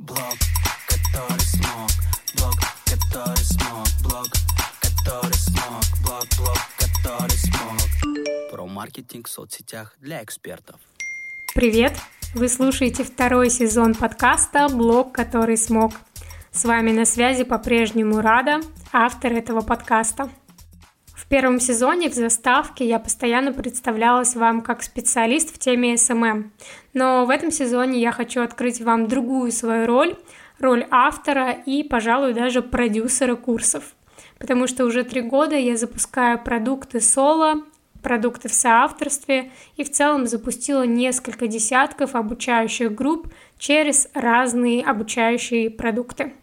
Блок, который смог, блок, который смог, блок, который смог, блок, блок, который смог. Про маркетинг в соцсетях для экспертов. Привет! Вы слушаете второй сезон подкаста «Блог, который смог». С вами на связи по-прежнему Рада, автор этого подкаста. Первом сезоне в заставке я постоянно представлялась вам как специалист в теме SMM, но в этом сезоне я хочу открыть вам другую свою роль, роль автора и, пожалуй, даже продюсера курсов. Потому что уже три года я запускаю продукты соло, продукты в соавторстве и в целом запустила несколько десятков обучающих групп через разные обучающие продукты.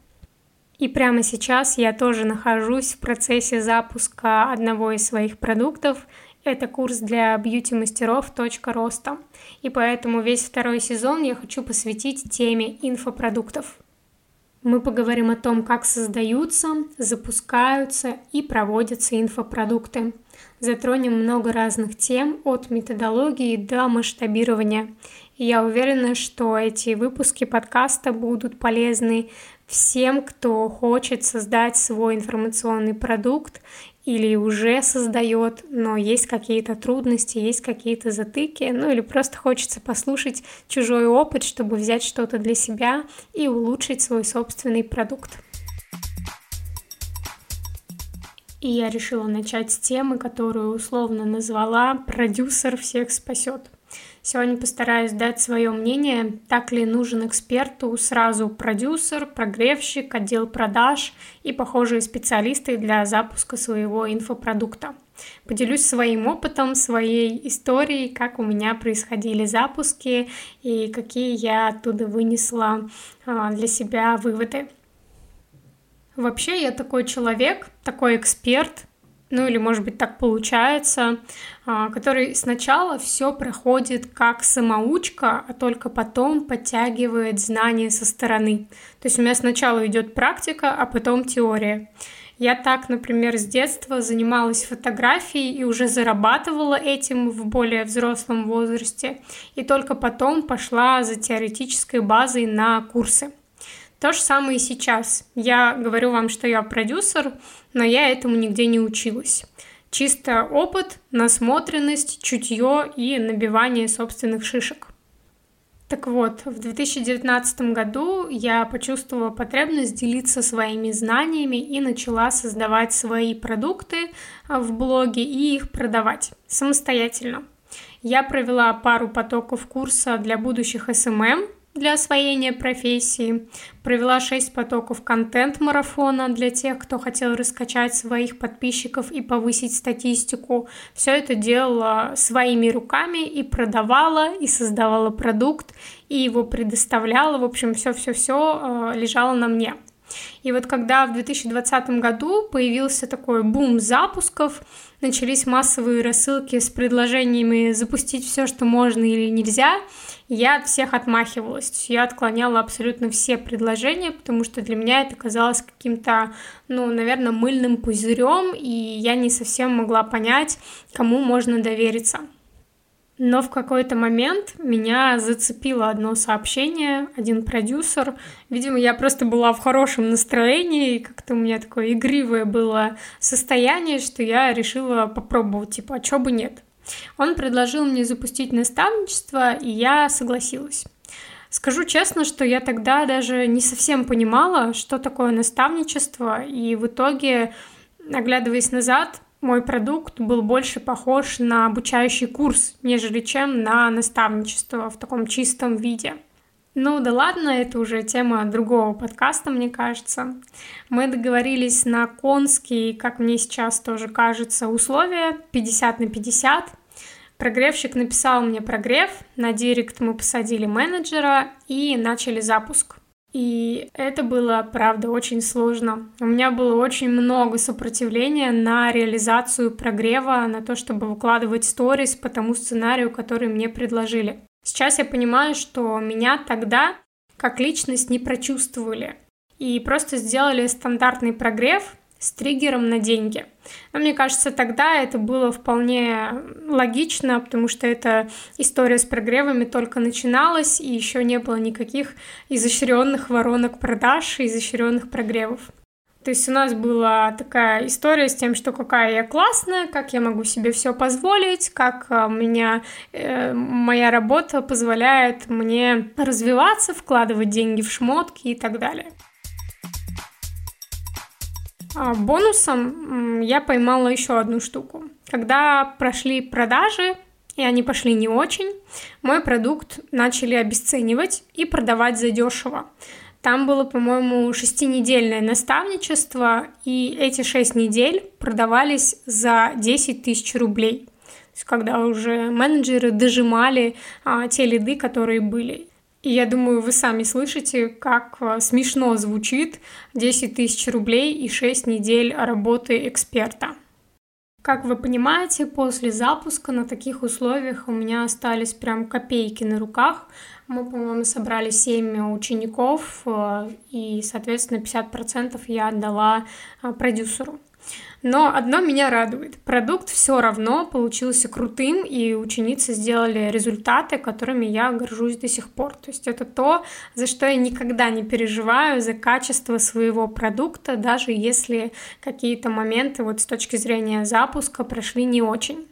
И прямо сейчас я тоже нахожусь в процессе запуска одного из своих продуктов. Это курс для бьюти-мастеров «Точка роста». И поэтому весь второй сезон я хочу посвятить теме инфопродуктов. Мы поговорим о том, как создаются, запускаются и проводятся инфопродукты. Затронем много разных тем от методологии до масштабирования. И я уверена, что эти выпуски подкаста будут полезны всем, кто хочет создать свой информационный продукт или уже создает, но есть какие-то трудности, есть какие-то затыки, ну или просто хочется послушать чужой опыт, чтобы взять что-то для себя и улучшить свой собственный продукт. И я решила начать с темы, которую условно назвала «Продюсер всех спасет». Сегодня постараюсь дать свое мнение, так ли нужен эксперту сразу продюсер, прогревщик, отдел продаж и похожие специалисты для запуска своего инфопродукта. Поделюсь своим опытом, своей историей, как у меня происходили запуски и какие я оттуда вынесла а, для себя выводы. Вообще я такой человек, такой эксперт, ну или, может быть, так получается, а, который сначала все проходит как самоучка, а только потом подтягивает знания со стороны. То есть у меня сначала идет практика, а потом теория. Я так, например, с детства занималась фотографией и уже зарабатывала этим в более взрослом возрасте, и только потом пошла за теоретической базой на курсы. То же самое и сейчас. Я говорю вам, что я продюсер, но я этому нигде не училась. Чисто опыт, насмотренность, чутье и набивание собственных шишек. Так вот, в 2019 году я почувствовала потребность делиться своими знаниями и начала создавать свои продукты в блоге и их продавать самостоятельно. Я провела пару потоков курса для будущих SMM, для освоения профессии, провела 6 потоков контент-марафона для тех, кто хотел раскачать своих подписчиков и повысить статистику. Все это делала своими руками и продавала, и создавала продукт, и его предоставляла. В общем, все-все-все э, лежало на мне. И вот когда в 2020 году появился такой бум запусков, начались массовые рассылки с предложениями запустить все, что можно или нельзя, я от всех отмахивалась. Я отклоняла абсолютно все предложения, потому что для меня это казалось каким-то, ну, наверное, мыльным пузырем, и я не совсем могла понять, кому можно довериться. Но в какой-то момент меня зацепило одно сообщение, один продюсер. Видимо, я просто была в хорошем настроении, и как-то у меня такое игривое было состояние, что я решила попробовать, типа, а чё бы нет. Он предложил мне запустить наставничество, и я согласилась. Скажу честно, что я тогда даже не совсем понимала, что такое наставничество, и в итоге, оглядываясь назад, мой продукт был больше похож на обучающий курс, нежели чем на наставничество в таком чистом виде. Ну да ладно, это уже тема другого подкаста, мне кажется. Мы договорились на конские, как мне сейчас тоже кажется, условия 50 на 50. Прогревщик написал мне прогрев, на директ мы посадили менеджера и начали запуск. И это было, правда, очень сложно. У меня было очень много сопротивления на реализацию прогрева, на то, чтобы выкладывать сторис по тому сценарию, который мне предложили. Сейчас я понимаю, что меня тогда как личность не прочувствовали. И просто сделали стандартный прогрев с триггером на деньги. Но мне кажется, тогда это было вполне логично, потому что эта история с прогревами только начиналась, и еще не было никаких изощренных воронок продаж и изощренных прогревов. То есть у нас была такая история с тем, что какая я классная, как я могу себе все позволить, как а, у меня э, моя работа позволяет мне развиваться, вкладывать деньги в шмотки и так далее. А бонусом я поймала еще одну штуку. Когда прошли продажи, и они пошли не очень, мой продукт начали обесценивать и продавать задешево. Там было, по-моему, шестинедельное наставничество, и эти шесть недель продавались за 10 тысяч рублей. То есть, когда уже менеджеры дожимали а, те лиды, которые были. И я думаю, вы сами слышите, как а, смешно звучит 10 тысяч рублей и 6 недель работы эксперта. Как вы понимаете, после запуска на таких условиях у меня остались прям копейки на руках. Мы, по-моему, собрали 7 учеников, а, и, соответственно, 50% я отдала а, продюсеру. Но одно меня радует. Продукт все равно получился крутым, и ученицы сделали результаты, которыми я горжусь до сих пор. То есть это то, за что я никогда не переживаю, за качество своего продукта, даже если какие-то моменты вот с точки зрения запуска прошли не очень.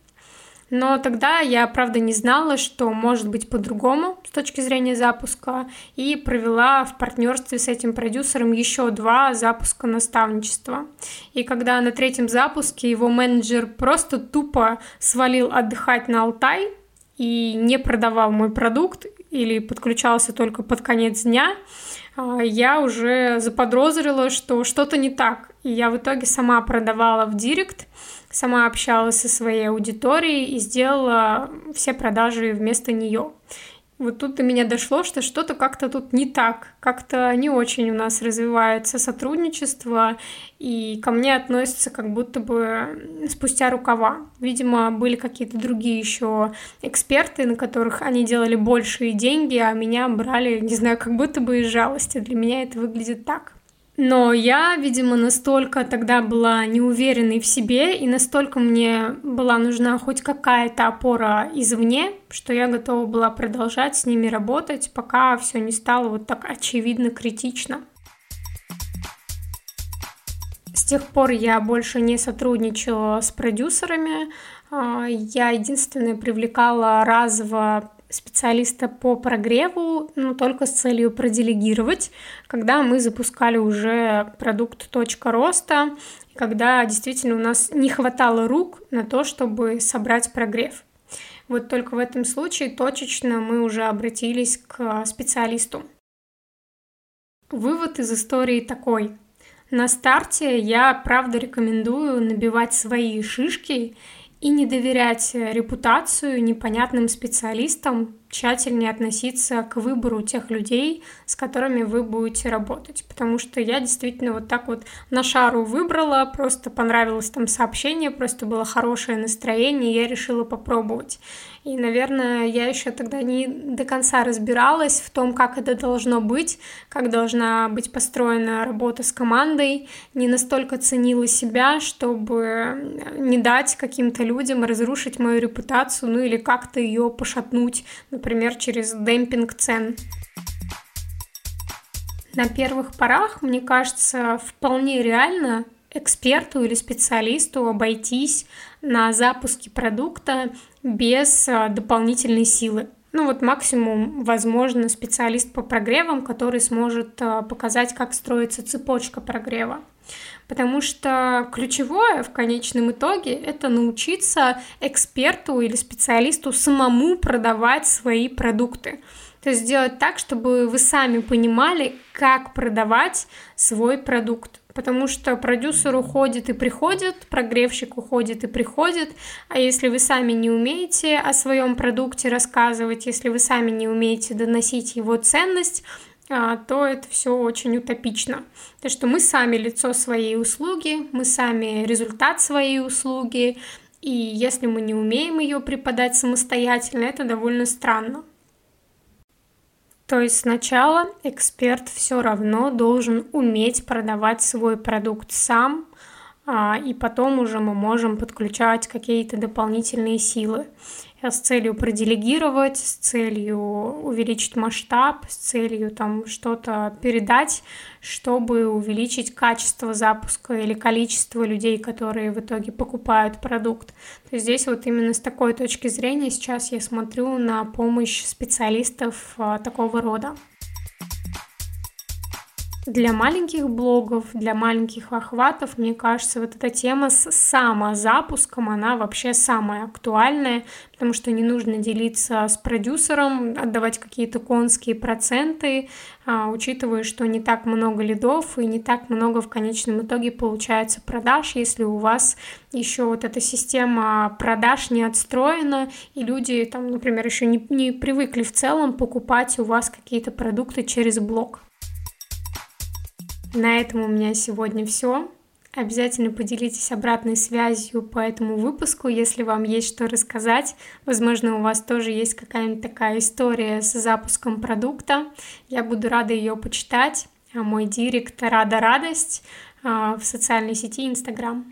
Но тогда я, правда, не знала, что может быть по-другому с точки зрения запуска, и провела в партнерстве с этим продюсером еще два запуска наставничества. И когда на третьем запуске его менеджер просто тупо свалил отдыхать на Алтай и не продавал мой продукт или подключался только под конец дня, а, я уже заподозрила, что что-то не так. И я в итоге сама продавала в Директ, сама общалась со своей аудиторией и сделала все продажи вместо нее. Вот тут до меня дошло, что что-то как-то тут не так, как-то не очень у нас развивается сотрудничество, и ко мне относятся как будто бы спустя рукава. Видимо, были какие-то другие еще эксперты, на которых они делали большие деньги, а меня брали, не знаю, как будто бы из жалости. Для меня это выглядит так. Но я, видимо, настолько тогда была неуверенной в себе, и настолько мне была нужна хоть какая-то опора извне, что я готова была продолжать с ними работать, пока все не стало вот так очевидно критично. С тех пор я больше не сотрудничала с продюсерами. А, я единственное привлекала разово специалиста по прогреву, но только с целью проделегировать, когда мы запускали уже продукт «Точка роста», когда действительно у нас не хватало рук на то, чтобы собрать прогрев. Вот только в этом случае точечно мы уже обратились к специалисту. Вывод из истории такой. На старте я правда рекомендую набивать свои шишки и не доверять репутацию непонятным специалистам, тщательнее относиться к выбору тех людей, с которыми вы будете работать. Потому что я действительно вот так вот на шару выбрала, просто понравилось там сообщение, просто было хорошее настроение, я решила попробовать. И, наверное, я еще тогда не до конца разбиралась в том, как это должно быть, как должна быть построена работа с командой, не настолько ценила себя, чтобы не дать каким-то людям разрушить мою репутацию, ну или как-то ее пошатнуть, например, через демпинг цен. На первых порах, мне кажется, вполне реально эксперту или специалисту обойтись на запуске продукта без а, дополнительной силы. Ну вот максимум, возможно, специалист по прогревам, который сможет а, показать, как строится цепочка прогрева. Потому что ключевое в конечном итоге это научиться эксперту или специалисту самому продавать свои продукты. То есть сделать так, чтобы вы сами понимали, как продавать свой продукт. Потому что продюсер уходит и приходит, прогревщик уходит и приходит. А если вы сами не умеете о своем продукте рассказывать, если вы сами не умеете доносить его ценность, то это все очень утопично. То, что мы сами лицо своей услуги, мы сами результат своей услуги, и если мы не умеем ее преподать самостоятельно, это довольно странно. То есть сначала эксперт все равно должен уметь продавать свой продукт сам, а, и потом уже мы можем подключать какие-то дополнительные силы с целью проделегировать, с целью увеличить масштаб, с целью там что-то передать, чтобы увеличить качество запуска или количество людей, которые в итоге покупают продукт. То есть здесь вот именно с такой точки зрения сейчас я смотрю на помощь специалистов а, такого рода. Для маленьких блогов, для маленьких охватов, мне кажется, вот эта тема с самозапуском, она вообще самая актуальная, потому что не нужно делиться с продюсером, отдавать какие-то конские проценты, а, учитывая, что не так много лидов и не так много в конечном итоге получается продаж, если у вас еще вот эта система продаж не отстроена, и люди там, например, еще не, не привыкли в целом покупать у вас какие-то продукты через блог. На этом у меня сегодня все. Обязательно поделитесь обратной связью по этому выпуску, если вам есть что рассказать. Возможно, у вас тоже есть какая-нибудь такая история с запуском продукта. Я буду рада ее почитать. А мой директ Рада Радость а, в социальной сети Инстаграм.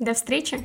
До встречи!